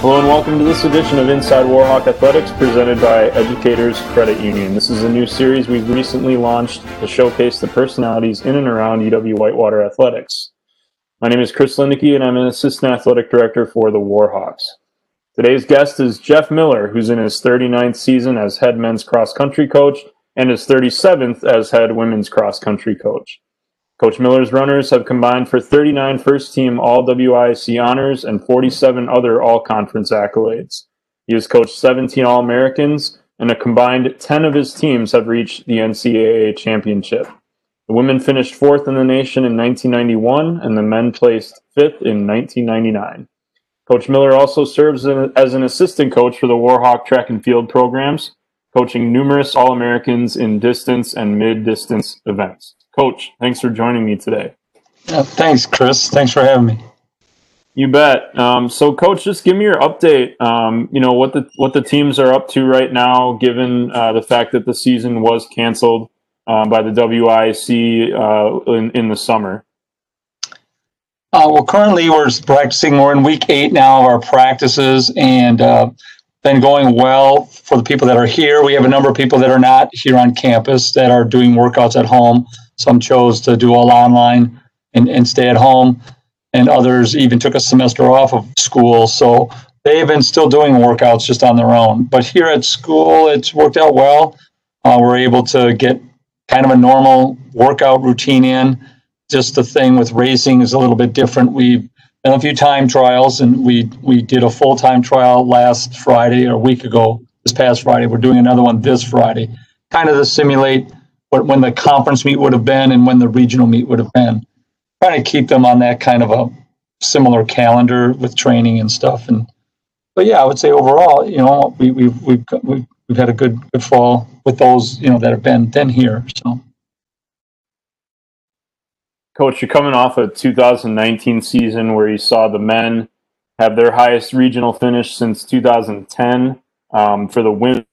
Hello and welcome to this edition of Inside Warhawk Athletics presented by Educators Credit Union. This is a new series we've recently launched to showcase the personalities in and around UW Whitewater Athletics. My name is Chris Lindicke and I'm an Assistant Athletic Director for the Warhawks. Today's guest is Jeff Miller, who's in his 39th season as head men's cross country coach and his 37th as head women's cross country coach. Coach Miller's runners have combined for 39 first team All WIAC honors and 47 other All Conference accolades. He has coached 17 All Americans, and a combined 10 of his teams have reached the NCAA championship. The women finished fourth in the nation in 1991, and the men placed fifth in 1999. Coach Miller also serves as an assistant coach for the Warhawk track and field programs, coaching numerous All Americans in distance and mid distance events. Coach, thanks for joining me today. Uh, thanks, Chris. Thanks for having me. You bet. Um, so, Coach, just give me your update. Um, you know what the what the teams are up to right now, given uh, the fact that the season was canceled uh, by the WIAC uh, in in the summer. Uh, well, currently we're practicing. We're in week eight now of our practices, and uh, been going well for the people that are here. We have a number of people that are not here on campus that are doing workouts at home. Some chose to do all online and, and stay at home, and others even took a semester off of school. So they've been still doing workouts just on their own. But here at school, it's worked out well. Uh, we're able to get kind of a normal workout routine in. Just the thing with racing is a little bit different. We've done a few time trials, and we we did a full time trial last Friday or a week ago. This past Friday, we're doing another one this Friday, kind of to simulate what when the conference meet would have been and when the regional meet would have been. Trying to keep them on that kind of a similar calendar with training and stuff. And but yeah, I would say overall, you know, we we've we've we've, we've had a good good fall with those you know that have been been here. So. Coach, you're coming off a 2019 season where you saw the men have their highest regional finish since 2010. Um, for the women,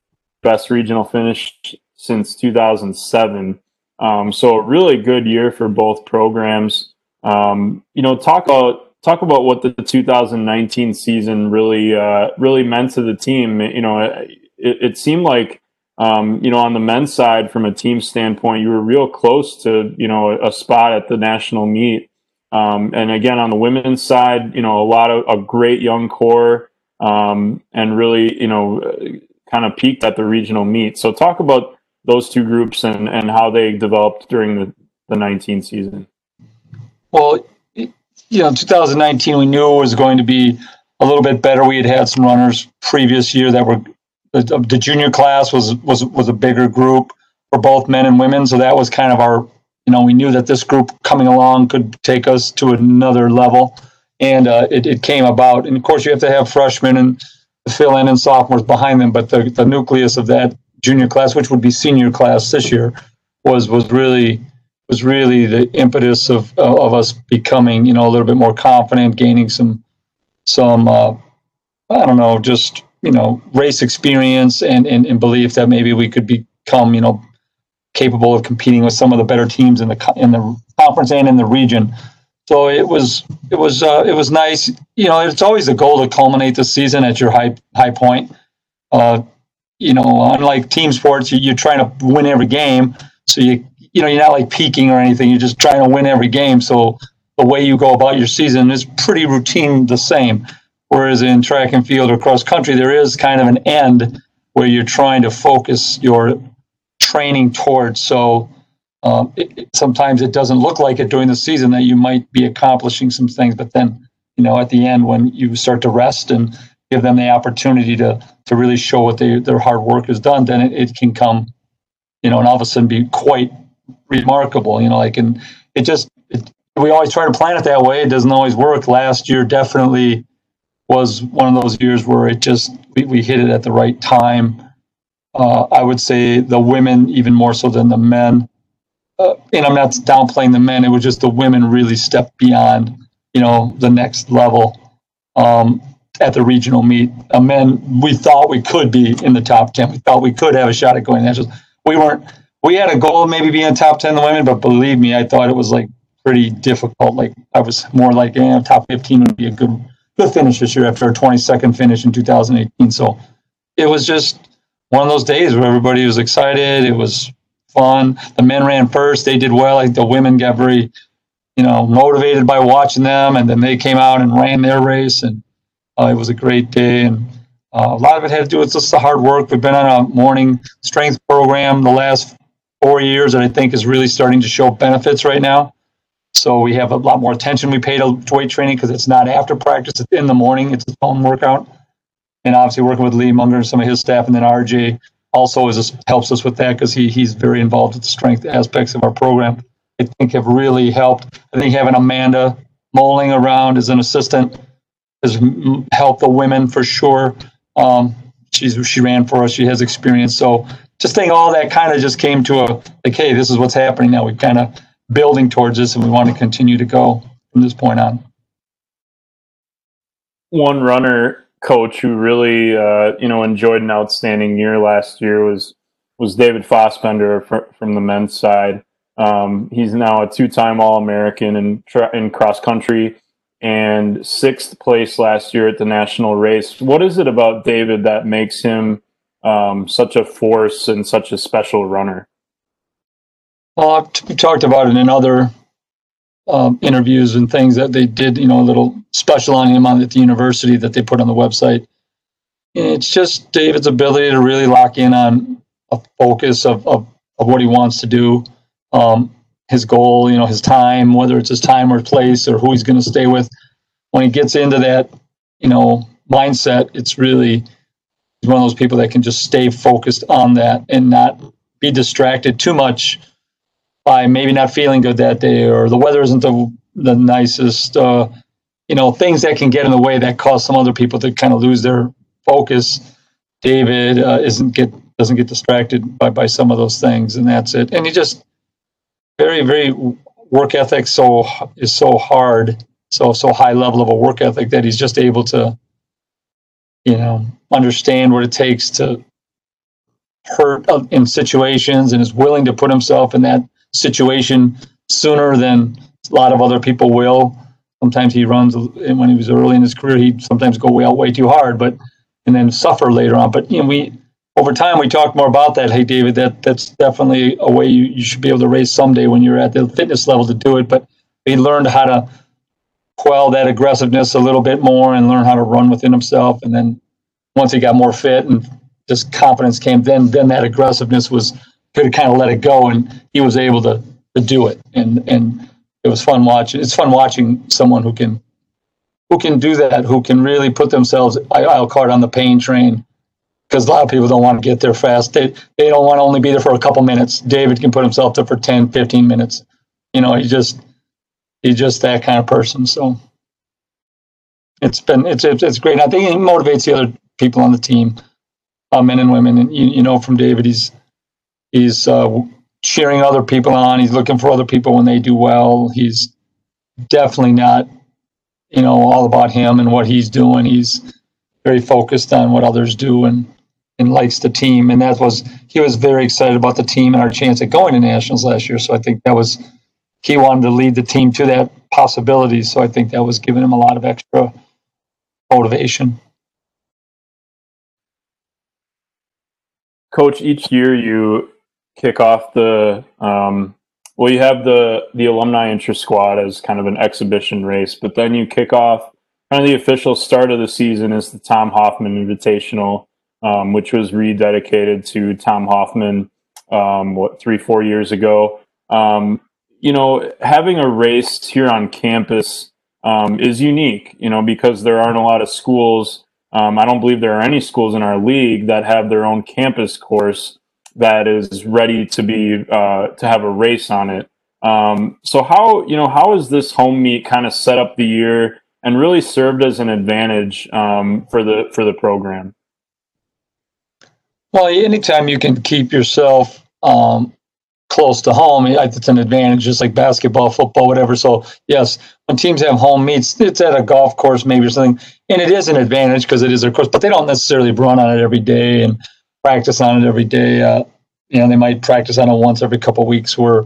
best regional finish since 2007. Um, so a really good year for both programs. Um, you know, talk about talk about what the 2019 season really uh, really meant to the team. You know, it, it seemed like um, you know on the men's side, from a team standpoint, you were real close to you know a, spot at the national meet. Um, and again, on the women's side, you know, a lot of a great young core, um, and really, you know, kind of peaked at the regional meet. So, talk about those two groups and, and how they developed during the, the 19 season? Well, you know, 2019, we knew it was going to be a little bit better. We had had some runners previous year that were the, the junior class was was was a bigger group for both men and women, so that was kind of our you know we knew that this group coming along could take us to another level, and uh, it, it came about. And of course, you have to have freshmen and fill in and sophomores behind them, but the the nucleus of that junior class, which would be senior class this year, was was really was really the impetus of of us becoming you know a little bit more confident, gaining some some uh, I don't know just you know race experience and, and and belief that maybe we could become you know capable of competing with some of the better teams in the in the conference and in the region. So it was it was uh, it was nice. You know, it's always the goal to culminate the season at your high high point. Uh, you know, unlike team sports, you, are trying to win every game. So you, you know, you're not like peaking or anything. You're just trying to win every game. So the way you go about your season is pretty routine, the same. Whereas in track and field or cross country, there is kind of an end where you're trying to focus your training towards. So um, it, sometimes it doesn't look like it during the season that you might be accomplishing some things, but then you know at the end when you start to rest and give them the opportunity to to really show what they, their hard work has done, then it, it can come, you know, and all of a sudden be quite remarkable. You know, like and it just it, we always try to plan it that way. It doesn't always work. Last year definitely was one of those years where it just we, we hit it at the right time. Uh, I would say the women even more so than the men. Uh, and I'm not downplaying the men. It was just the women really stepped beyond, you know, the next level. Um, at the regional meet. Uh, men, we thought we could be in the top 10. We thought we could have a shot at going nationals. We weren't, we had a goal of maybe being top 10 the women, but believe me, I thought it was like pretty difficult. Like I was more like, yeah, top 15 would be a good, good finish this year after a 22nd finish in 2018. So it was just one of those days where everybody was excited. It was fun. The men ran first; they did well. Like the women got very, you know, motivated by watching them, and then they came out and ran their race, and uh, it was a great day. And uh, a lot of it had to do with just the hard work. We've been on a morning strength program the last four years that I think is really starting to show benefits right now. So we have a lot more attention we pay to weight training because it's not after practice; it's in the morning. It's its own workout. And obviously, working with Lee Munger and some of his staff, and then RJ also is helps us with that because he he's very involved with the strength aspects of our program. I think have really helped. I think having Amanda mulling around as an assistant has helped the women for sure. Um, she's she ran for us. She has experience. So just think all that kind of just came to a like, hey, this is what's happening now. We kind of building towards this, and we want to continue to go from this point on. One runner coach who really uh, you know enjoyed an outstanding year last year was was David Fassbender from the men's side. Um, he's now a two-time All-American in in cross country and sixth place last year at the national race. What is it about David that makes him um, such a force and such a special runner? Well, I've talked about it in other um, interviews and things that they did, you know, a little special on him on at the university that they put on the website. It's just David's ability to really lock in on a focus of, of, of what he wants to do, um, his goal, you know, his time, whether it's his time or place or who he's going to stay with. When he gets into that, you know, mindset, it's really he's one of those people that can just stay focused on that and not be distracted too much by maybe not feeling good that day or the weather isn't the the nicest. Uh, you know, things that can get in the way that cause some other people to kind of lose their focus. David uh, isn't get doesn't get distracted by by some of those things, and that's it. And he just very very work ethic so is so hard, so so high level of a work ethic that he's just able to, you know, understand what it takes to hurt in situations and is willing to put himself in that situation sooner than a lot of other people will. Sometimes he runs, and when he was early in his career, he sometimes go way out way too hard, but and then suffer later on. But you know, we over time we talked more about that. Hey, David, that that's definitely a way you, you should be able to race someday when you're at the fitness level to do it. But he learned how to quell that aggressiveness a little bit more and learn how to run within himself. And then once he got more fit and just confidence came, then then that aggressiveness was could kind of let it go, and he was able to to do it. And and it was fun watching. It's fun watching someone who can who can do that, who can really put themselves. I, I'll call it on the pain train because a lot of people don't want to get there fast. They they don't want to only be there for a couple minutes. David can put himself there for 10, 15 minutes. You know, he just he's just that kind of person. So it's been it's it's, it's great. I think he motivates the other people on the team, uh, men and women. And you, you know from David, he's He's uh, cheering other people on. He's looking for other people when they do well. He's definitely not, you know, all about him and what he's doing. He's very focused on what others do and and likes the team. And that was he was very excited about the team and our chance at going to nationals last year. So I think that was he wanted to lead the team to that possibility. So I think that was giving him a lot of extra motivation. Coach, each year you kick off the um, well you have the the alumni interest squad as kind of an exhibition race but then you kick off kind of the official start of the season is the tom hoffman invitational um, which was rededicated to tom hoffman um, what three four years ago. Um, you know having a race here on campus um, is unique you know because there aren't a lot of schools um, i don't believe there are any schools in our league that have their own campus course that is ready to be uh, to have a race on it. Um, so how you know how is this home meet kind of set up the year and really served as an advantage um, for the for the program? Well, anytime you can keep yourself um, close to home, it's an advantage, just like basketball, football, whatever. So, yes, when teams have home meets, it's at a golf course maybe or something, and it is an advantage because it is their course, but they don't necessarily run on it every day. And practice on it every day. Uh, you know, they might practice on it once every couple of weeks. Where,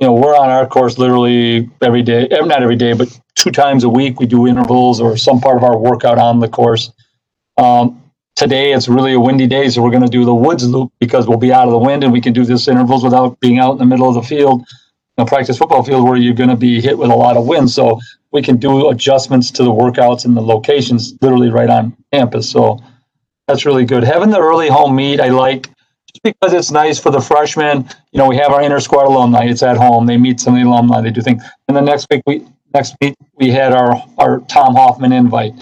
you know, we're on our course literally every day, not every day, but two times a week we do intervals or some part of our workout on the course. Um, today it's really a windy day, so we're going to do the woods loop because we'll be out of the wind and we can do this intervals without being out in the middle of the field, a practice football field where you're going to be hit with a lot of wind. So we can do adjustments to the workouts and the locations literally right on campus. So that's really good. Having the early home meet, I like just because it's nice for the freshmen. You know, we have our inner squad alumni. It's at home. They meet some of the alumni. They do things. And the next week we next week we had our our Tom Hoffman invite.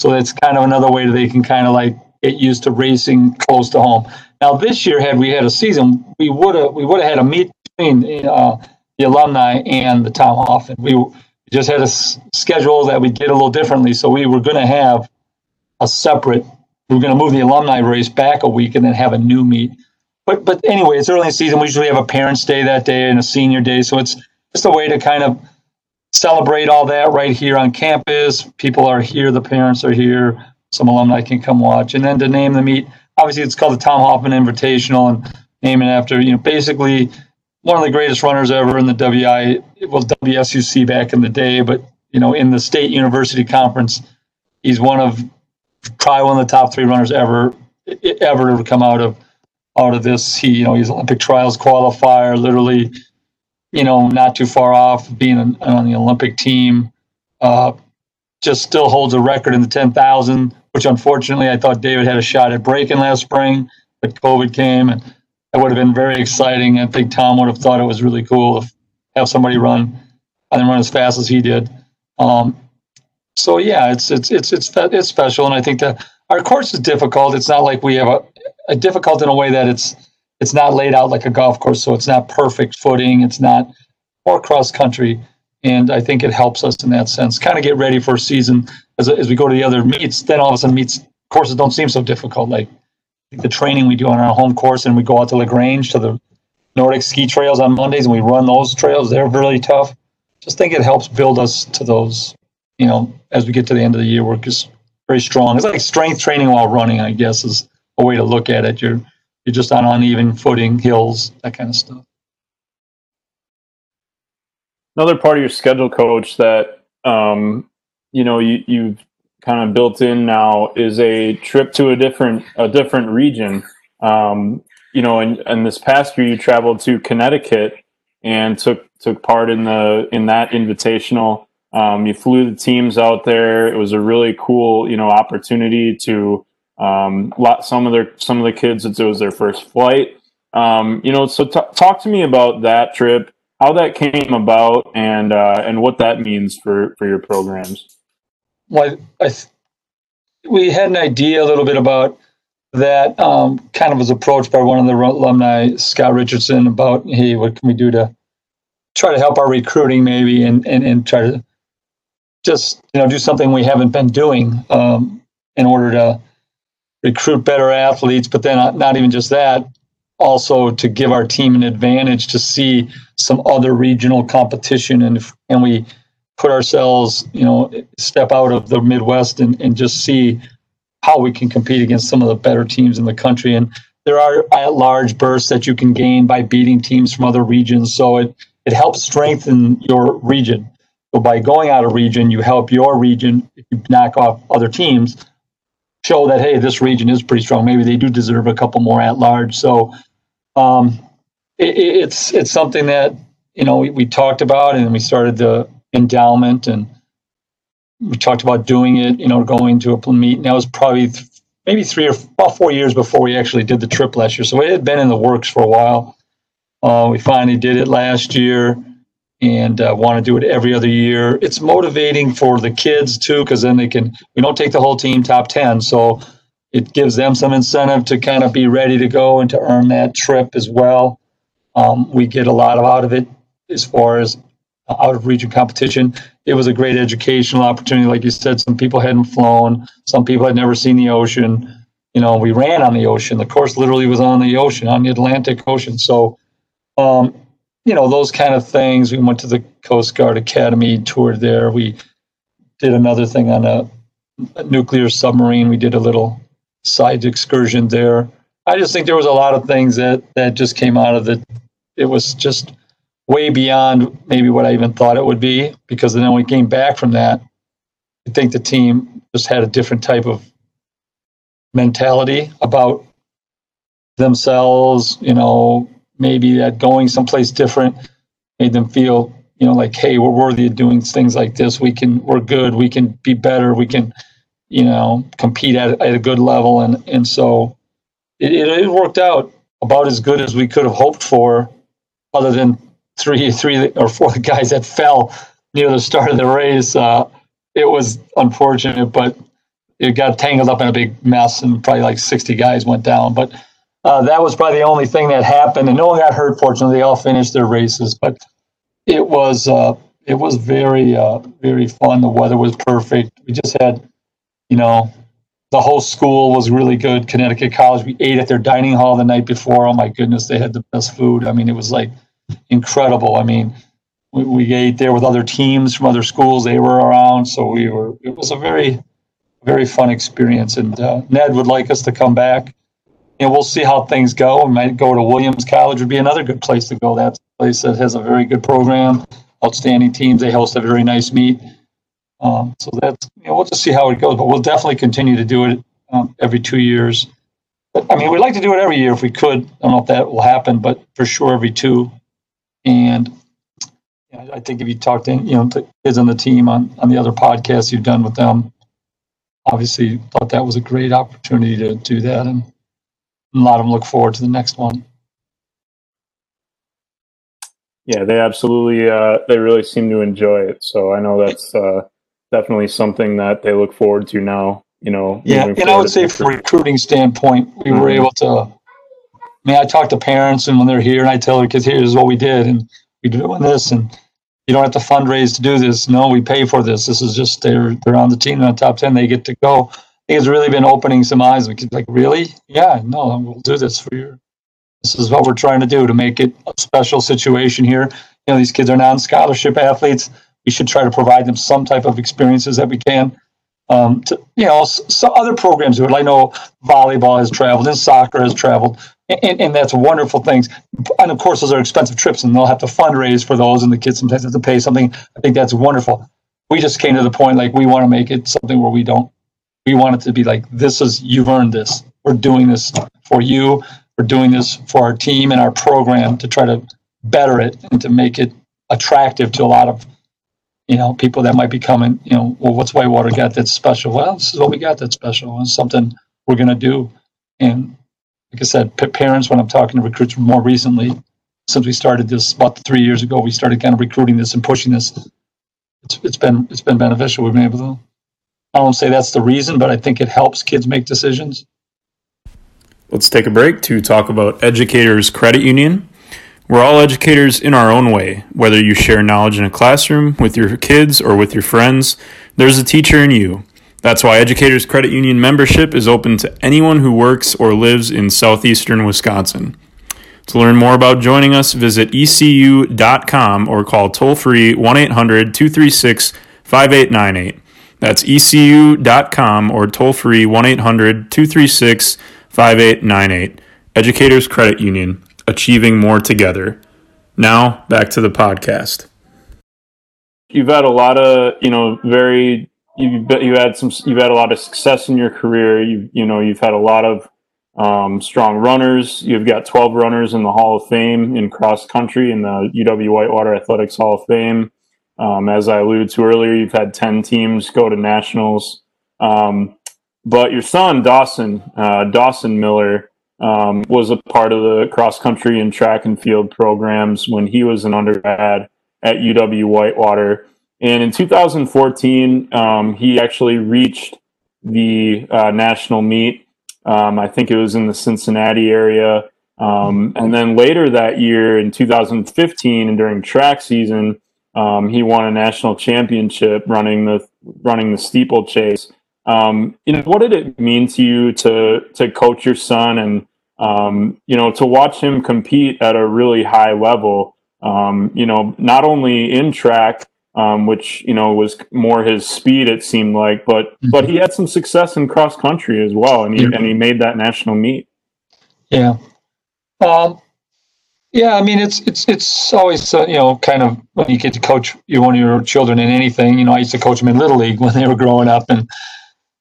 So it's kind of another way that they can kind of like get used to racing close to home. Now this year, had we had a season, we would have we would have had a meet between uh, the alumni and the Tom Hoffman. We just had a s- schedule that we did a little differently. So we were going to have a separate. We were going to move the alumni race back a week and then have a new meet. But but anyway, it's early in the season. We usually have a parents' day that day and a senior day. So it's just a way to kind of celebrate all that right here on campus. People are here, the parents are here, some alumni can come watch. And then to name the meet, obviously it's called the Tom Hoffman Invitational and name it after, you know, basically one of the greatest runners ever in the WI, well, WSUC back in the day, but, you know, in the state university conference, he's one of probably one of the top three runners ever, ever to come out of, out of this. He, you know, he's Olympic trials qualifier, literally, you know, not too far off being on the Olympic team. Uh, just still holds a record in the 10,000, which unfortunately I thought David had a shot at breaking last spring, but COVID came and that would have been very exciting. I think Tom would have thought it was really cool to have somebody run and run as fast as he did. Um, so yeah, it's it's it's it's it's special, and I think that our course is difficult. It's not like we have a, a difficult in a way that it's it's not laid out like a golf course, so it's not perfect footing. It's not more cross country, and I think it helps us in that sense. Kind of get ready for a season as, as we go to the other meets. Then all of a sudden, meets courses don't seem so difficult. Like the training we do on our home course, and we go out to Lagrange to the Nordic ski trails on Mondays, and we run those trails. They're really tough. Just think it helps build us to those. You know, as we get to the end of the year, we're just very strong. It's like strength training while running, I guess, is a way to look at it. You're you're just on uneven footing, hills, that kind of stuff. Another part of your schedule, coach, that um, you know you you've kind of built in now is a trip to a different a different region. Um, you know, and, and this past year you traveled to Connecticut and took took part in the in that invitational. Um, you flew the teams out there. It was a really cool, you know, opportunity to um, lot, some of their some of the kids. It was their first flight. Um, you know, so t- talk to me about that trip, how that came about, and uh, and what that means for for your programs. Well, I, we had an idea a little bit about that. Um, kind of was approached by one of the alumni, Scott Richardson, about hey, what can we do to try to help our recruiting, maybe, and and and try to just you know do something we haven't been doing um, in order to recruit better athletes. But then not, not even just that, also to give our team an advantage to see some other regional competition, and if, and we put ourselves, you know, step out of the Midwest and, and just see how we can compete against some of the better teams in the country. And there are at large bursts that you can gain by beating teams from other regions. So it, it helps strengthen your region. So by going out of region, you help your region, if you knock off other teams, show that, hey, this region is pretty strong. Maybe they do deserve a couple more at large. So um, it, it's, it's something that, you know, we, we talked about and we started the endowment and we talked about doing it, you know, going to a meet. And that was probably th- maybe three or about four years before we actually did the trip last year. So it had been in the works for a while. Uh, we finally did it last year and uh, want to do it every other year. It's motivating for the kids too, because then they can, we don't take the whole team top 10. So it gives them some incentive to kind of be ready to go and to earn that trip as well. Um, we get a lot out of it as far as out of region competition. It was a great educational opportunity. Like you said, some people hadn't flown, some people had never seen the ocean. You know, we ran on the ocean. The course literally was on the ocean, on the Atlantic Ocean. So, um, you know, those kind of things. We went to the Coast Guard Academy, toured there. We did another thing on a, a nuclear submarine. We did a little side excursion there. I just think there was a lot of things that that just came out of it. It was just way beyond maybe what I even thought it would be. Because then when we came back from that, I think the team just had a different type of mentality about themselves. You know, maybe that going someplace different made them feel you know like hey we're worthy of doing things like this. We can we're good. We can be better. We can you know compete at, at a good level. And and so it, it, worked out about as good as we could have hoped for other than three three or four guys that fell near the start of the race. Uh, it was unfortunate but it got tangled up in a big mess and probably like 60 guys went down. But uh, that was probably the only thing that happened and no one got hurt fortunately they all finished their races but it was uh, it was very uh, very fun. The weather was perfect. We just had, you know, the whole school was really good. Connecticut College. We ate at their dining hall the night before. Oh my goodness, they had the best food. I mean, it was like incredible. I mean, we, we ate there with other teams from other schools. They were around, so we were. It was a very very fun experience. And uh, Ned would like us to come back. And we'll see how things go. We might go to Williams College would be another good place to go. That's a place that has a very good program, outstanding teams. They host a very nice meet. Um, so that's you know, we'll just see how it goes, but we'll definitely continue to do it um, every two years. But, I mean, we'd like to do it every year if we could. I don't know if that will happen, but for sure every two. And I think if you talk to you know kids on the team on on the other podcasts you've done with them, obviously thought that was a great opportunity to do that, and a lot of them look forward to the next one. Yeah, they absolutely, uh, they really seem to enjoy it. So I know that's uh, definitely something that they look forward to now. You know, yeah, and I would say from a recruiting standpoint, we mm-hmm. were able to. I mean, I talk to parents, and when they're here, and I tell their kids, "Here's what we did, and we're doing this, and you don't have to fundraise to do this. No, we pay for this. This is just they're they're on the team the top ten. They get to go. Think it's really been opening some eyes. Like, really? Yeah, no, we'll do this for you. this is what we're trying to do to make it a special situation here. You know, these kids are non-scholarship athletes. We should try to provide them some type of experiences that we can. Um, to, you know, some other programs. I know volleyball has traveled and soccer has traveled, and, and that's wonderful things. And of course, those are expensive trips, and they'll have to fundraise for those, and the kids sometimes have to pay something. I think that's wonderful. We just came to the point like we want to make it something where we don't. We want it to be like this is you've earned this. We're doing this for you. We're doing this for our team and our program to try to better it and to make it attractive to a lot of you know people that might be coming you know well what's whitewater got that's special? Well this is what we got that's special and something we're going to do. And like i said p- parents when i'm talking to recruits more recently since we started this about three years ago we started kind of recruiting this and pushing this. It's, it's been it's been beneficial. We've been able to i don't say that's the reason but i think it helps kids make decisions Let's take a break to talk about Educators Credit Union. We're all educators in our own way. Whether you share knowledge in a classroom with your kids or with your friends, there's a teacher in you. That's why Educators Credit Union membership is open to anyone who works or lives in southeastern Wisconsin. To learn more about joining us, visit ecu.com or call toll free 1 800 236 5898. That's ecu.com or toll free 1 800 236 5898. Educators Credit Union, achieving more together. Now, back to the podcast. You've had a lot of, you know, very you've you had some you've had a lot of success in your career. You you know, you've had a lot of um, strong runners. You've got 12 runners in the Hall of Fame in cross country in the UW Whitewater Athletics Hall of Fame. Um, as I alluded to earlier, you've had 10 teams go to nationals. Um, but your son, Dawson, uh, Dawson Miller, um, was a part of the cross country and track and field programs when he was an undergrad at UW Whitewater. And in 2014, um, he actually reached the uh, national meet. Um, I think it was in the Cincinnati area. Um, and then later that year, in 2015, and during track season, um, he won a national championship running the running the steeplechase. Um, you know, what did it mean to you to to coach your son and um, you know to watch him compete at a really high level? Um, you know, not only in track, um, which you know was more his speed, it seemed like, but mm-hmm. but he had some success in cross country as well, and he and he made that national meet. Yeah. Um, Yeah, I mean it's it's it's always uh, you know kind of when you get to coach you one of your children in anything. You know, I used to coach them in little league when they were growing up, and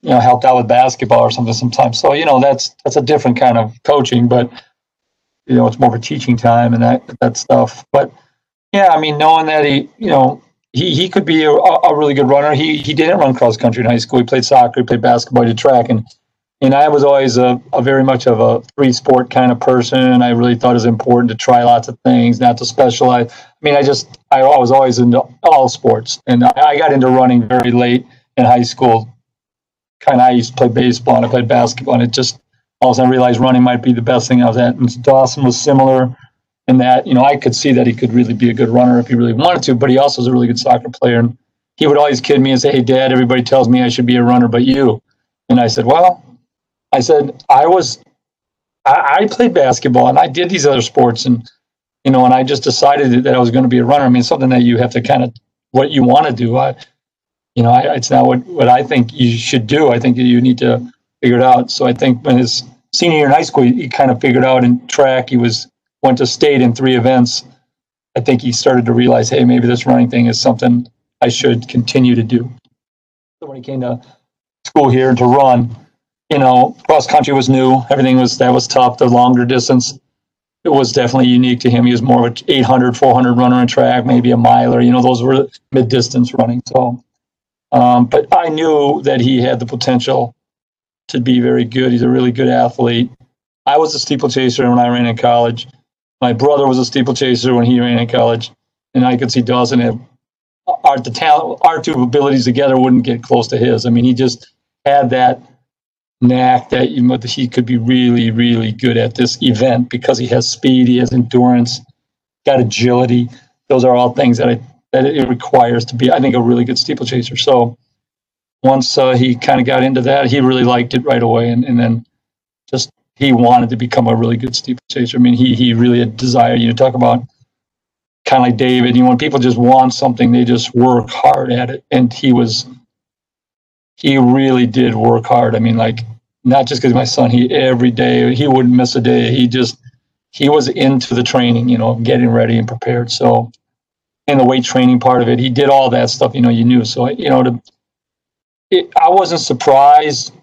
you know helped out with basketball or something sometimes. So you know that's that's a different kind of coaching, but you know it's more of a teaching time and that that stuff. But yeah, I mean knowing that he you know he he could be a, a really good runner. He he didn't run cross country in high school. He played soccer, he played basketball, he did track, and and I was always a, a very much of a three sport kind of person. I really thought it was important to try lots of things, not to specialize. I mean, I just, I was always into all sports. And I got into running very late in high school. Kind of, I used to play baseball and I played basketball. And it just, all of a sudden I realized running might be the best thing I was at. And Dawson was similar in that, you know, I could see that he could really be a good runner if he really wanted to, but he also was a really good soccer player. And he would always kid me and say, Hey, dad, everybody tells me I should be a runner, but you. And I said, Well, I said, I was, I, I, played basketball and I did these other sports and, you know, and I just decided that I was going to be a runner. I mean, something that you have to kind of, what you want to do. I, you know, I, it's not what, what I think you should do. I think you need to figure it out. So I think when his senior year in high school, he, he kind of figured out in track, he was, went to state in three events. I think he started to realize, hey, maybe this running thing is something I should continue to do. So when he came to school here to run, you know, cross country was new. Everything was that was tough. The longer distance, it was definitely unique to him. He was more of an 800, 400 runner in track, maybe a miler. You know, those were mid distance running. So, um, but I knew that he had the potential to be very good. He's a really good athlete. I was a steeplechaser when I ran in college. My brother was a steeplechaser when he ran in college, and I could see Dawson have our the talent, our two abilities together wouldn't get close to his. I mean, he just had that knack that you that he could be really, really good at this event because he has speed, he has endurance, got agility. Those are all things that I, that it requires to be, I think, a really good steeplechaser. So once uh, he kind of got into that, he really liked it right away, and, and then just he wanted to become a really good steeplechaser. I mean, he he really had desire. You know, talk about kind of like David. You know, when people just want something, they just work hard at it, and he was he really did work hard. I mean, like not just because my son, he every day he wouldn't miss a day. He just he was into the training, you know, getting ready and prepared. So, in the weight training part of it, he did all that stuff. You know, you knew. So, you know, to, it, I wasn't surprised.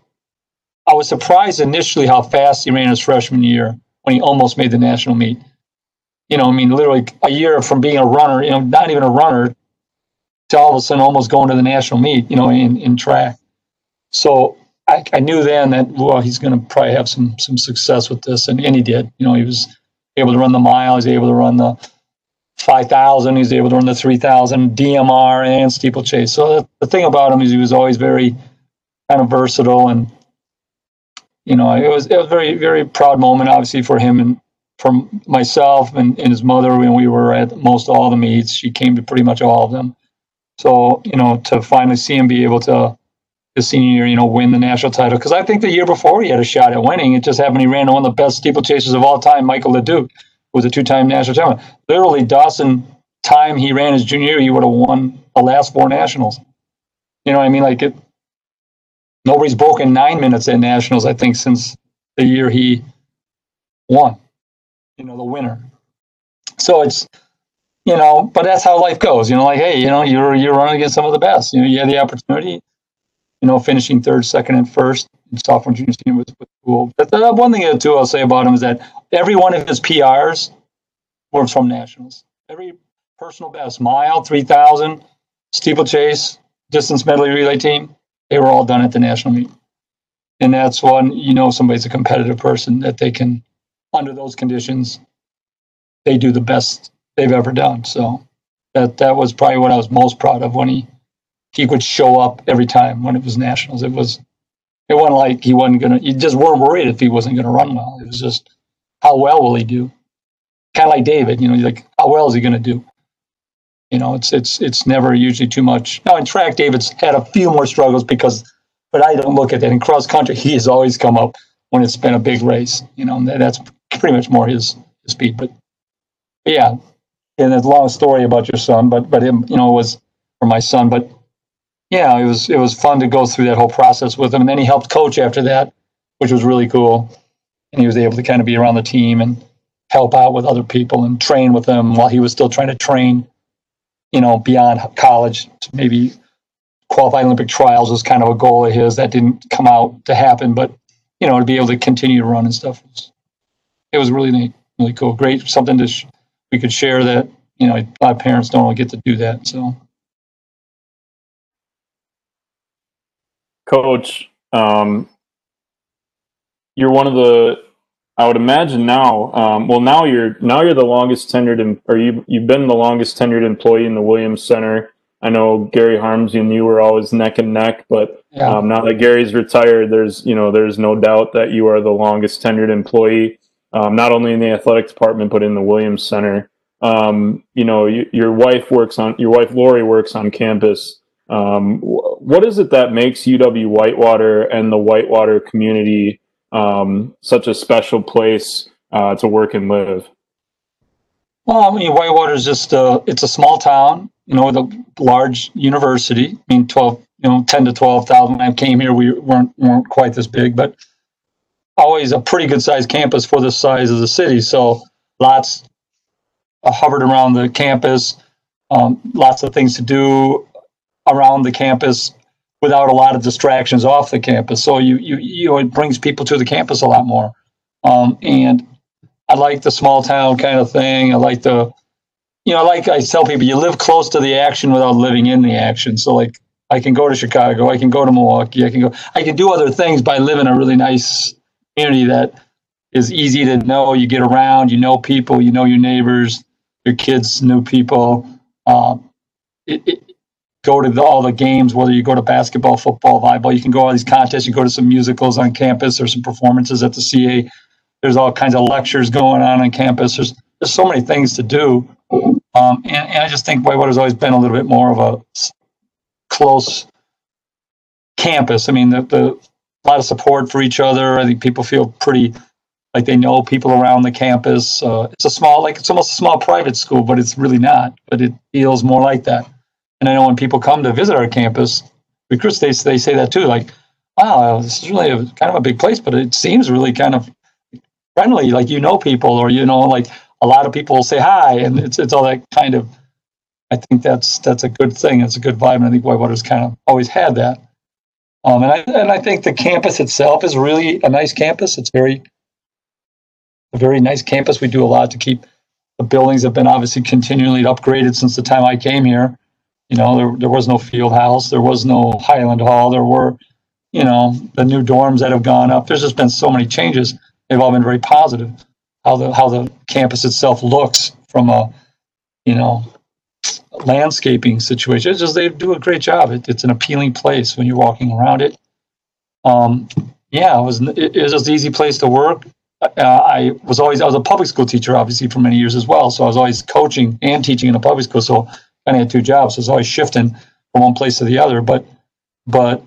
I was surprised initially how fast he ran his freshman year when he almost made the national meet. You know, I mean, literally a year from being a runner, you know, not even a runner, to all of a sudden almost going to the national meet, you know, in, in track. So I, I knew then that well he's going to probably have some some success with this, and, and he did. You know, he was able to run the mile, he's able to run the five thousand, he's able to run the three thousand DMR and steeplechase. So the, the thing about him is he was always very kind of versatile, and you know it was it was very very proud moment obviously for him and for myself and, and his mother when we were at most all the meets. She came to pretty much all of them. So you know to finally see him be able to his senior year, you know, win the national title. Because I think the year before he had a shot at winning. It just happened he ran one of the best steeplechasers of all time, Michael LeDuc, was a two-time national champion. Literally, Dawson, time he ran his junior year, he would have won the last four nationals. You know what I mean? Like it. Nobody's broken nine minutes at nationals. I think since the year he won. You know, the winner. So it's you know, but that's how life goes. You know, like hey, you know, you're you're running against some of the best. You know, you had the opportunity you know, finishing third, second, and first in sophomore, junior, senior was, was cool. But the, one thing too I'll say about him is that every one of his PRs were from nationals. Every personal best, mile, three thousand, steeplechase, distance medley relay team, they were all done at the national meet. And that's one you know somebody's a competitive person that they can, under those conditions, they do the best they've ever done. So that that was probably what I was most proud of when he he would show up every time when it was nationals. It was it wasn't like he wasn't gonna. You just weren't worried if he wasn't gonna run well. It was just how well will he do? Kind of like David, you know, like how well is he gonna do? You know, it's it's it's never usually too much. Now in track, David's had a few more struggles because, but I don't look at that. In cross country, he has always come up when it's been a big race. You know, that's pretty much more his, his speed. But, but yeah, and it's a long story about your son, but but him, you know, was for my son, but yeah, it was it was fun to go through that whole process with him, and then he helped coach after that, which was really cool. And he was able to kind of be around the team and help out with other people and train with them while he was still trying to train, you know, beyond college. Maybe qualify Olympic trials was kind of a goal of his that didn't come out to happen, but you know, to be able to continue to run and stuff was, it was really neat, really cool, great, something to sh- we could share that you know my parents don't really get to do that, so. Coach, um, you're one of the I would imagine now. Um, well, now you're now you're the longest tenured, in, or you you've been the longest tenured employee in the Williams Center. I know Gary Harms and you were always neck and neck, but yeah. um, now that Gary's retired, there's you know there's no doubt that you are the longest tenured employee, um, not only in the athletic department but in the Williams Center. Um, you know, you, your wife works on your wife Lori works on campus. Um, what is it that makes UW Whitewater and the Whitewater community um, such a special place uh, to work and live? Well, I mean, Whitewater is just a, it's a small town, you know, with a large university. I mean, 12, you know, 10 to 12,000. When I came here, we weren't, weren't quite this big, but always a pretty good sized campus for the size of the city. So lots hovered around the campus, um, lots of things to do around the campus without a lot of distractions off the campus. So you you you know it brings people to the campus a lot more. Um, and I like the small town kind of thing. I like the you know, like I tell people, you live close to the action without living in the action. So like I can go to Chicago, I can go to Milwaukee, I can go I can do other things by living a really nice community that is easy to know. You get around, you know people, you know your neighbors, your kids, new people. Um, it, go to the, all the games, whether you go to basketball, football, volleyball. You can go all these contests. You go to some musicals on campus or some performances at the CA. There's all kinds of lectures going on on campus. There's there's so many things to do, um, and, and, I just think Whitewater's always been a little bit more of a close campus. I mean, the, the a lot of support for each other. I think people feel pretty like they know people around the campus. Uh, it's a small, like it's almost a small private school, but it's really not. But it feels more like that. And I know when people come to visit our campus, recruits, they, they say that too, like, wow, this is really a, kind of a big place, but it seems really kind of friendly, like you know people, or you know, like a lot of people say hi, and it's it's all that kind of. I think that's that's a good thing. It's a good vibe, and I think Whitewater's kind of always had that. Um, and I and I think the campus itself is really a nice campus. It's very a very nice campus. We do a lot to keep the buildings have been obviously continually upgraded since the time I came here. You know, there, there was no field house, there was no Highland Hall, there were, you know, the new dorms that have gone up. There's just been so many changes. They've all been very positive. How the how the campus itself looks from a, you know, landscaping situation. It's just they do a great job. It, it's an appealing place when you're walking around it. Um, yeah, it was it, it was an easy place to work. Uh, I was always I was a public school teacher, obviously for many years as well. So I was always coaching and teaching in a public school. So kind of had two jobs. So it's always shifting from one place to the other. But but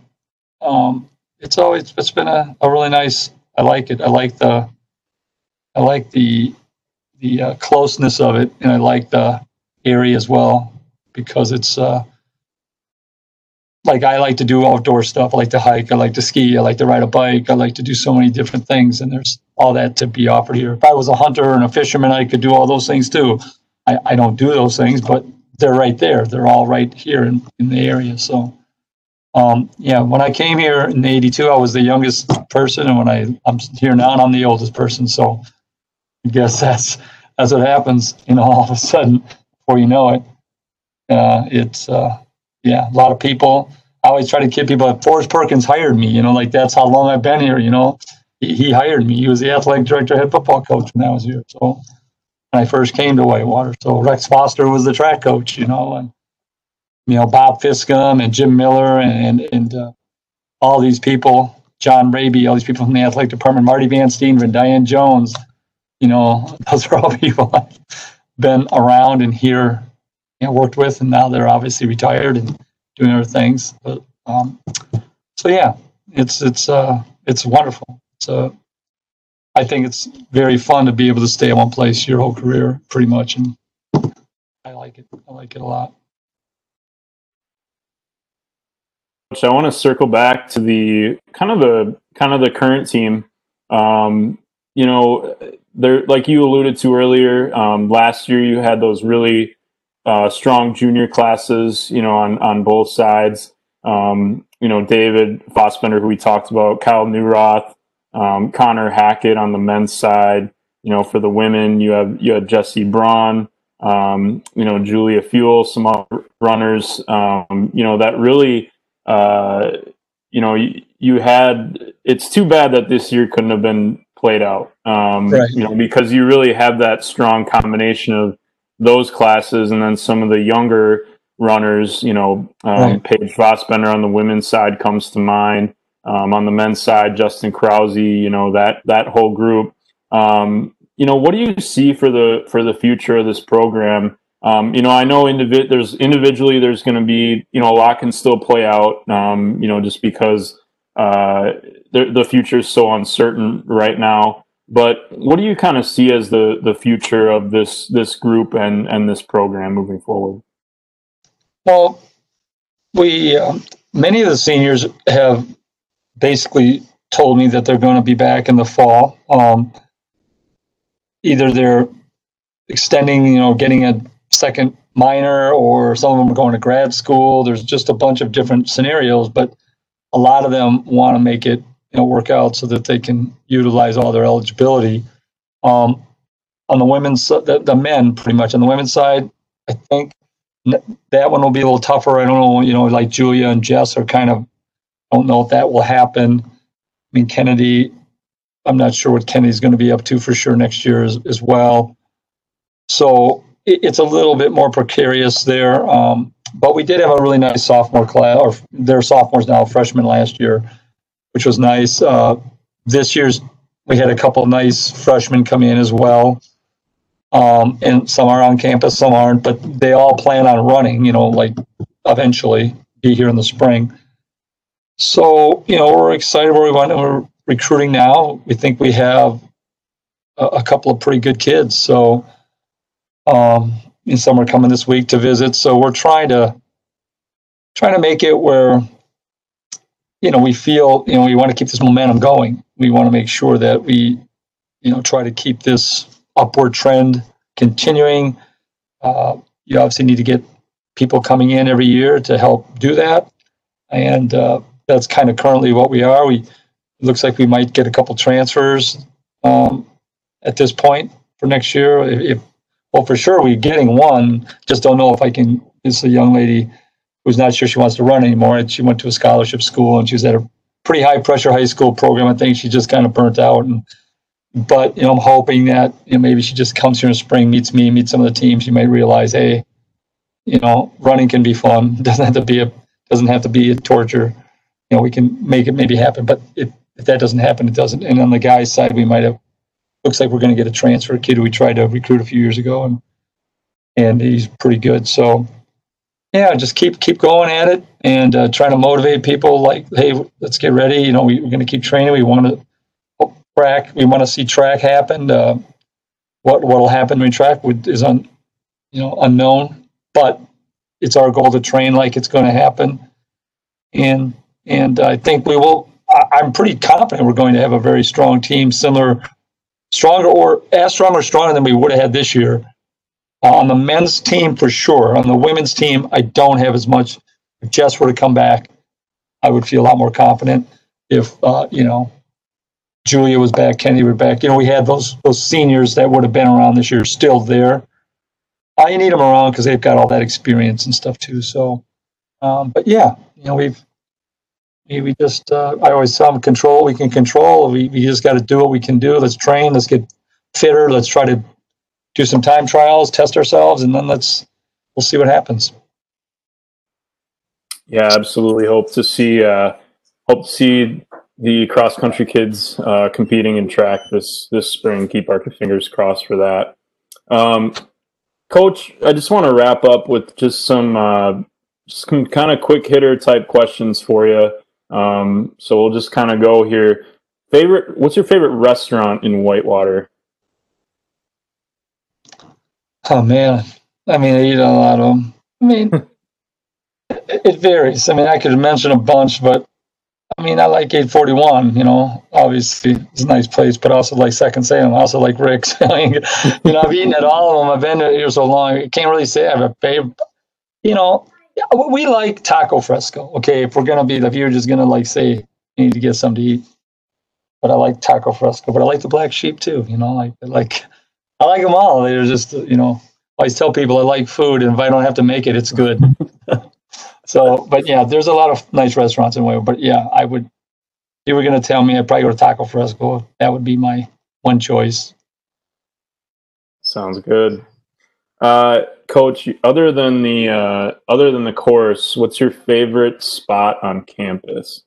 um, it's always it's been a, a really nice. I like it. I like the I like the the uh, closeness of it, and I like the area as well because it's uh, like I like to do outdoor stuff. I like to hike. I like to ski. I like to ride a bike. I like to do so many different things, and there's all that to be offered here. If I was a hunter and a fisherman, I could do all those things too. I, I don't do those things, but they're right there. They're all right here in, in the area. So, um, yeah, when I came here in '82, I was the youngest person, and when I I'm here now, and I'm the oldest person. So, I guess that's that's what happens. You know, all of a sudden, before you know it, uh, it's uh, yeah, a lot of people. I always try to kid people. Forrest Perkins hired me. You know, like that's how long I've been here. You know, he, he hired me. He was the athletic director, head football coach when I was here. So when I first came to Whitewater. So Rex Foster was the track coach, you know, and you know Bob Fiscum and Jim Miller and and uh, all these people, John Raby, all these people from the athletic department, Marty Van Steenven, Diane Jones, you know, those are all people I've been around and here, know, worked with, and now they're obviously retired and doing other things. But um, so yeah, it's it's uh it's wonderful. It's a I think it's very fun to be able to stay in one place your whole career, pretty much, and I like it. I like it a lot. So I want to circle back to the kind of the kind of the current team. Um, you know, there, like you alluded to earlier, um, last year you had those really uh, strong junior classes, you know, on on both sides. Um, you know, David Fassbender, who we talked about, Kyle Neuroth, um, Connor Hackett on the men's side. You know, for the women, you have you had Jesse Braun, um, you know, Julia Fuel, some other runners. Um, you know, that really, uh, you know, you, you, had. It's too bad that this year couldn't have been played out. Um, right. You know, because you really have that strong combination of those classes, and then some of the younger runners. You know, um, right. Paige Fassbender on the women's side comes to mind. Um, on the men's side, Justin Krause, you know that that whole group. Um, you know, what do you see for the for the future of this program? Um, you know, I know indivi- there's individually there's going to be you know a lot can still play out. Um, you know, just because uh, the the future is so uncertain right now. But what do you kind of see as the the future of this this group and and this program moving forward? Well, we um, many of the seniors have basically told me that they're going to be back in the fall. Um, either they're extending, you know, getting a second minor, or some of them are going to grad school. There's just a bunch of different scenarios, but a lot of them want to make it, you know, work out so that they can utilize all their eligibility. Um, on the women's, the, the men, pretty much on the women's side, I think that one will be a little tougher. I don't know, you know, like Julia and Jess are kind of don't know if that will happen. I mean, Kennedy, I'm not sure what Kennedy's going to be up to for sure next year as, as well. So it, it's a little bit more precarious there. Um, but we did have a really nice sophomore class, or they're sophomores now, freshmen last year, which was nice. Uh, this year's we had a couple nice freshmen come in as well. Um, and some are on campus, some aren't, but they all plan on running, you know, like eventually be here in the spring. So, you know, we're excited where we went and we're recruiting now. We think we have a, a couple of pretty good kids. So, um, and some are coming this week to visit. So we're trying to trying to make it where you know we feel you know we want to keep this momentum going. We want to make sure that we you know try to keep this upward trend continuing. Uh, you obviously need to get people coming in every year to help do that, and uh, that's kind of currently what we are. We looks like we might get a couple transfers um, at this point for next year. If, if, well, for sure we're getting one. Just don't know if I can. It's a young lady who's not sure she wants to run anymore. She went to a scholarship school and she was at a pretty high pressure high school program. I think she just kind of burnt out. And but you know, I'm hoping that you know maybe she just comes here in spring, meets me, meets some of the teams. She might realize, hey, you know, running can be fun. Doesn't have to be a doesn't have to be a torture know, we can make it maybe happen. But if, that doesn't happen, it doesn't. And on the guy's side, we might have. Looks like we're going to get a transfer kid who we tried to recruit a few years ago, and and he's pretty good. So yeah, just keep keep going at it and uh, trying to motivate people. Like, hey, let's get ready. You know, we, are going to keep training. We want to track. We want to see track happen. Uh, what what'll happen when track is un, you know unknown, but it's our goal to train like it's going to happen, and and I think we will. I'm pretty confident we're going to have a very strong team, similar, stronger or as strong or stronger than we would have had this year. Uh, on the men's team, for sure. On the women's team, I don't have as much. If Jess were to come back, I would feel a lot more confident. If uh, you know, Julia was back, Kennedy were back. You know, we had those those seniors that would have been around this year still there. I need them around because they've got all that experience and stuff too. So, um, but yeah, you know, we've we just uh, I always tell them control we can control. We, we just got to do what we can do. Let's train. Let's get fitter. Let's try to do some time trials, test ourselves, and then let's we'll see what happens. Yeah, absolutely. Hope to see uh, hope to see the cross country kids uh, competing in track this this spring. Keep our fingers crossed for that. Um, Coach, I just want to wrap up with just some uh, just some kind of quick hitter type questions for you. Um, so we'll just kind of go here. Favorite? What's your favorite restaurant in Whitewater? Oh man, I mean, I eat a lot of them. I mean, it, it, varies. I mean, I could mention a bunch, but I mean, I like 841, you know, obviously it's a nice place, but also like Second Salem. I also like Rick's. you know, I've eaten at all of them. I've been here so long. I can't really say I have a favorite. You know, we like taco fresco. Okay. If we're going to be, if you're just going to like say, you need to get something to eat, but I like taco fresco, but I like the black sheep too. You know, like, like, I like them all. They're just, you know, I always tell people I like food and if I don't have to make it, it's good. So, but yeah, there's a lot of nice restaurants in Waywood. But yeah, I would. If you were going to tell me, I'd probably go to Taco Fresco. That would be my one choice. Sounds good. Uh, Coach, other than the uh, other than the course, what's your favorite spot on campus?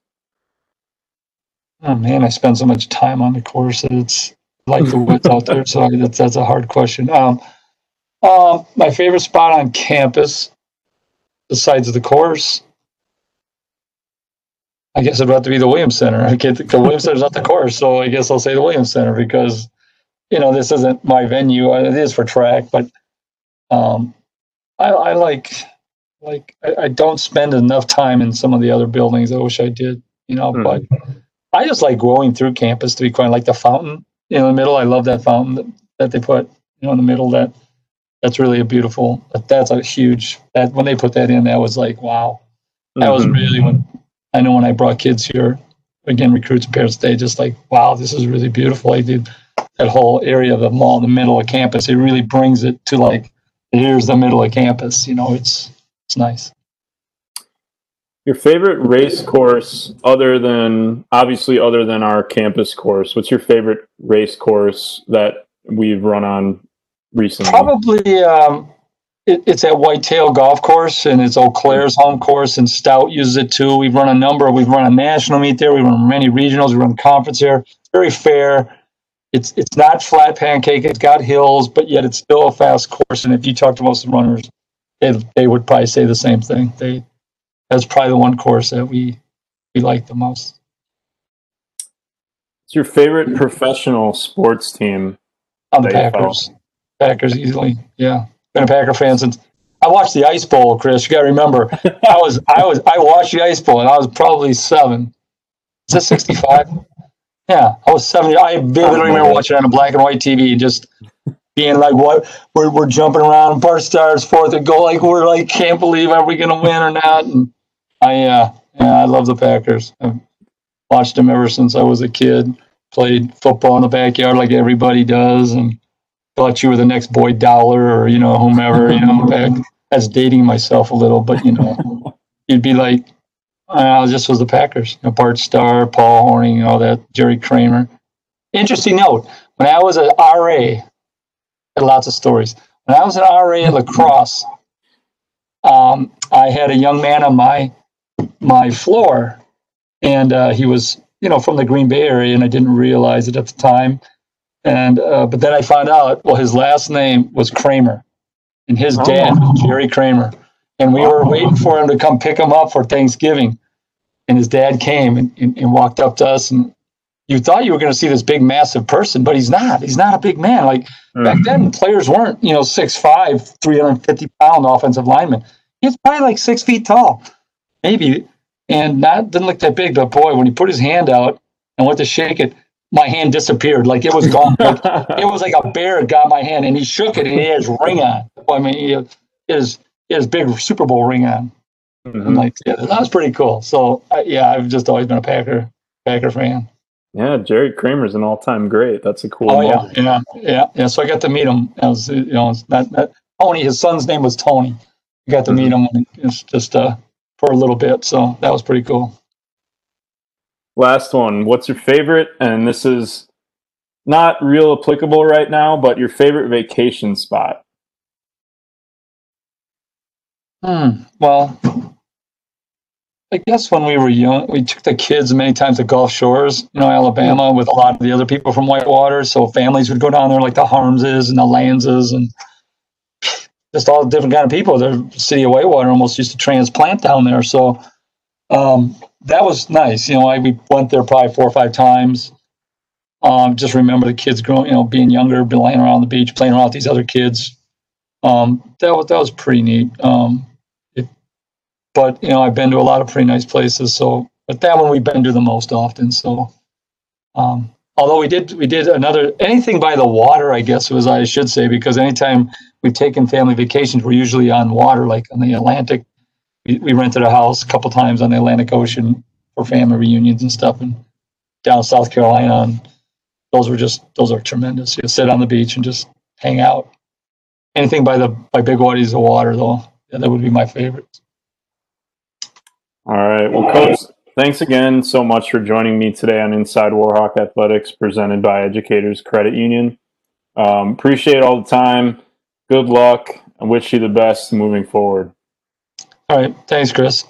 Oh man, I spend so much time on the course that it's like the woods out there. So that's that's a hard question. Um, uh, my favorite spot on campus besides the course, I guess it'd have to be the Williams Center. I can't the Williams Center's not the course, so I guess I'll say the Williams Center because you know this isn't my venue. It is for track, but um, I, I like like I, I, don't spend enough time in some of the other buildings. I wish I did, you know. Mm. But I just like going through campus to be quite like the fountain in the middle. I love that fountain that, that they put you know in the middle that that's really a beautiful. That's a huge. That when they put that in, that was like wow. That mm-hmm. was really when I know when I brought kids here again, recruits and parents. They just like wow, this is really beautiful. I did that whole area of the mall, in the middle of campus. It really brings it to like here's the middle of campus. You know, it's it's nice. Your favorite race course, other than obviously other than our campus course, what's your favorite race course that we've run on recently? Probably um, it, it's at Whitetail Golf Course, and it's Eau Claire's home course, and Stout uses it too. We've run a number. We've run a national meet there. We run many regionals. We run conference there. It's very fair. It's it's not flat pancake. It's got hills, but yet it's still a fast course. And if you talk to most of the runners, they, they would probably say the same thing. They that's probably the one course that we we like the most. It's your favorite professional sports team? On the Packers. Packers easily. Yeah, been a Packer fan since I watched the Ice Bowl. Chris, you got to remember, I was I was I watched the Ice Bowl and I was probably seven. Is that sixty five? Yeah, I was seven. I vividly remember watching it on a black and white TV just being like, "What? We're we're jumping around. Bart Starr's fourth and goal. Like we're like, can't believe are we going to win or not?" And I uh, yeah, I love the Packers. I've watched them ever since I was a kid. Played football in the backyard like everybody does, and thought you were the next Boyd Dowler or you know whomever. You know, back, that's dating myself a little, but you know, you'd be like, I just was the Packers. You know, Bart Starr, Paul Hornung, all that, Jerry Kramer. Interesting note: when I was an RA, had lots of stories. When I was an RA at La Crosse, um, I had a young man on my my floor, and uh, he was, you know, from the Green Bay area, and I didn't realize it at the time. And uh, but then I found out, well, his last name was Kramer, and his dad, oh. Jerry Kramer. And we were waiting for him to come pick him up for Thanksgiving. And his dad came and, and, and walked up to us, and you thought you were going to see this big, massive person, but he's not. He's not a big man. Like mm-hmm. back then, players weren't, you know, 6'5, 350 pound offensive lineman. He's probably like six feet tall, maybe, and not didn't look that big. But boy, when he put his hand out and went to shake it, my hand disappeared. Like it was gone. Like, it was like a bear got my hand and he shook it and he has ring on. I mean, he has his big Super Bowl ring on. Mm-hmm. like, yeah, that was pretty cool. So uh, yeah, I've just always been a Packer Packer fan. Yeah, Jerry Kramer's an all-time great. That's a cool. Oh yeah, yeah, yeah, yeah. So I got to meet him. As you know, that, that Tony. His son's name was Tony. I got to mm-hmm. meet him just uh, for a little bit. So that was pretty cool. Last one. What's your favorite? And this is not real applicable right now, but your favorite vacation spot? Hmm. Well, I guess when we were young, we took the kids many times to Gulf Shores, you know, Alabama, with a lot of the other people from Whitewater. So families would go down there, like the Harmses and the Lanzes, and just all different kind of people. The city of Whitewater almost used to transplant down there. So um, that was nice. You know, I we went there probably four or five times. Um, just remember the kids growing, you know, being younger, been laying around the beach, playing around with these other kids. Um, that was that was pretty neat. Um, it, but you know, I've been to a lot of pretty nice places. So but that one we've been to the most often. So, um, although we did we did another anything by the water, I guess was I should say because anytime we've taken family vacations, we're usually on water, like on the Atlantic. We, we rented a house a couple times on the Atlantic Ocean for family reunions and stuff, and down South Carolina. And those were just those are tremendous. You sit on the beach and just hang out. Anything by the by big bodies of water, though, yeah, that would be my favorite. All right. Well, coach, thanks again so much for joining me today on Inside Warhawk Athletics, presented by Educators Credit Union. Um, appreciate all the time. Good luck. I wish you the best moving forward. All right. Thanks, Chris.